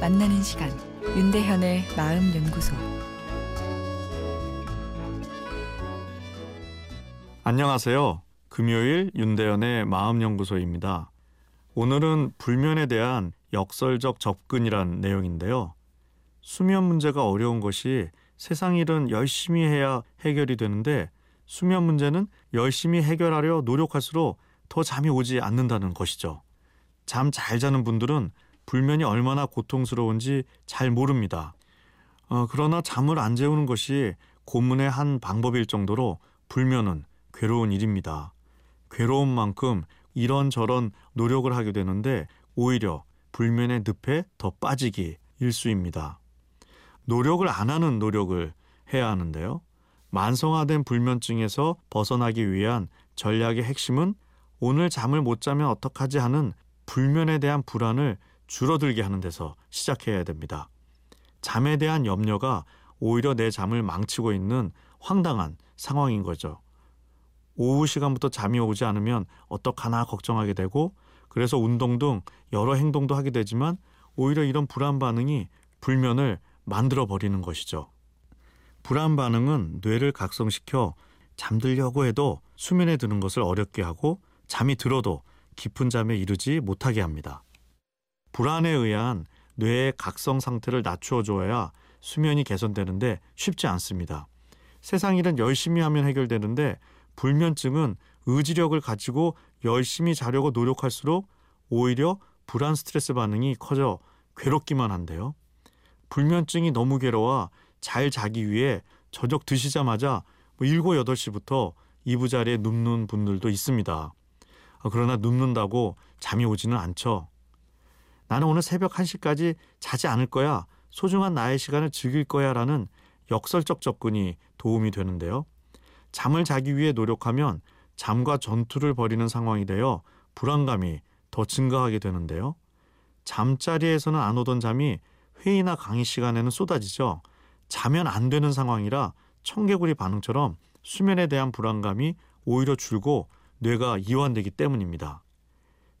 만나는 시간 윤대현의 마음 연구소 안녕하세요. 금요일 윤대현의 마음 연구소입니다. 오늘은 불면에 대한 역설적 접근이란 내용인데요. 수면 문제가 어려운 것이 세상 일은 열심히 해야 해결이 되는데 수면 문제는 열심히 해결하려 노력할수록 더 잠이 오지 않는다는 것이죠. 잠 잘 자는 분들은 불면이 얼마나 고통스러운지 잘 모릅니다. 어, 그러나 잠을 안 재우는 것이 고문의 한 방법일 정도로 불면은 괴로운 일입니다. 괴로운 만큼 이런저런 노력을 하게 되는데 오히려 불면의 늪에 더 빠지기 일수입니다. 노력을 안 하는 노력을 해야 하는데요. 만성화된 불면증에서 벗어나기 위한 전략의 핵심은 오늘 잠을 못 자면 어떡하지 하는 불면에 대한 불안을 줄어들게 하는 데서 시작해야 됩니다. 잠에 대한 염려가 오히려 내 잠을 망치고 있는 황당한 상황인 거죠. 오후 시간부터 잠이 오지 않으면 어떡하나 걱정하게 되고 그래서 운동 등 여러 행동도 하게 되지만 오히려 이런 불안 반응이 불면을 만들어 버리는 것이죠. 불안 반응은 뇌를 각성시켜 잠들려고 해도 수면에 드는 것을 어렵게 하고 잠이 들어도 깊은 잠에 이르지 못하게 합니다. 불안에 의한 뇌의 각성 상태를 낮추어 줘야 수면이 개선되는데 쉽지 않습니다. 세상 일은 열심히 하면 해결되는데 불면증은 의지력을 가지고 열심히 자려고 노력할수록 오히려 불안 스트레스 반응이 커져 괴롭기만 한데요. 불면증이 너무 괴로워 잘 자기 위해 저녁 드시자마자 뭐 7, 8시부터 이부자리에 눕는 분들도 있습니다. 아, 그러나 눕는다고 잠이 오지는 않죠. 나는 오늘 새벽 1시까지 자지 않을 거야. 소중한 나의 시간을 즐길 거야 라는 역설적 접근이 도움이 되는데요. 잠을 자기 위해 노력하면 잠과 전투를 벌이는 상황이 되어 불안감이 더 증가하게 되는데요. 잠자리에서는 안 오던 잠이 회의나 강의 시간에는 쏟아지죠. 자면 안 되는 상황이라 청개구리 반응처럼 수면에 대한 불안감이 오히려 줄고 뇌가 이완되기 때문입니다.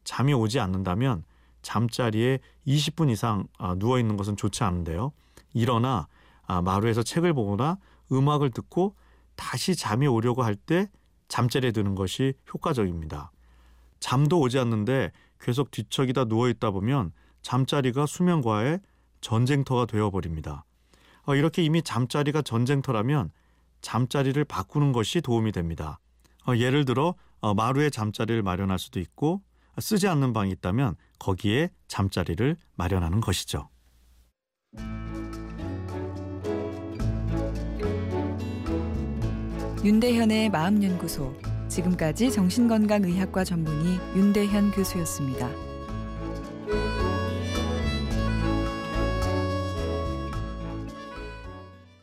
잠이 오지 않는다면 잠자리에 20분 이상 아, 누워 있는 것은 좋지 않은데요. 일어나 아, 마루에서 책을 보거나 음악을 듣고 다시 잠이 오려고 할 때 잠자리에 드는 것이 효과적입니다. 잠도 오지 않는데 계속 뒤척이다 누워 있다 보면 잠자리가 수면과의 전쟁터가 되어버립니다. 어, 이렇게 이미 잠자리가 전쟁터라면 잠자리를 바꾸는 것이 도움이 됩니다. 어, 예를 들어 어, 마루에 잠자리를 마련할 수도 있고 쓰지 않는 방이 있다면 거기에 잠자리를 마련하는 것이죠. 윤대현의 마음연구소 지금까지 정신건강의학과 전문의 윤대현 교수였습니다.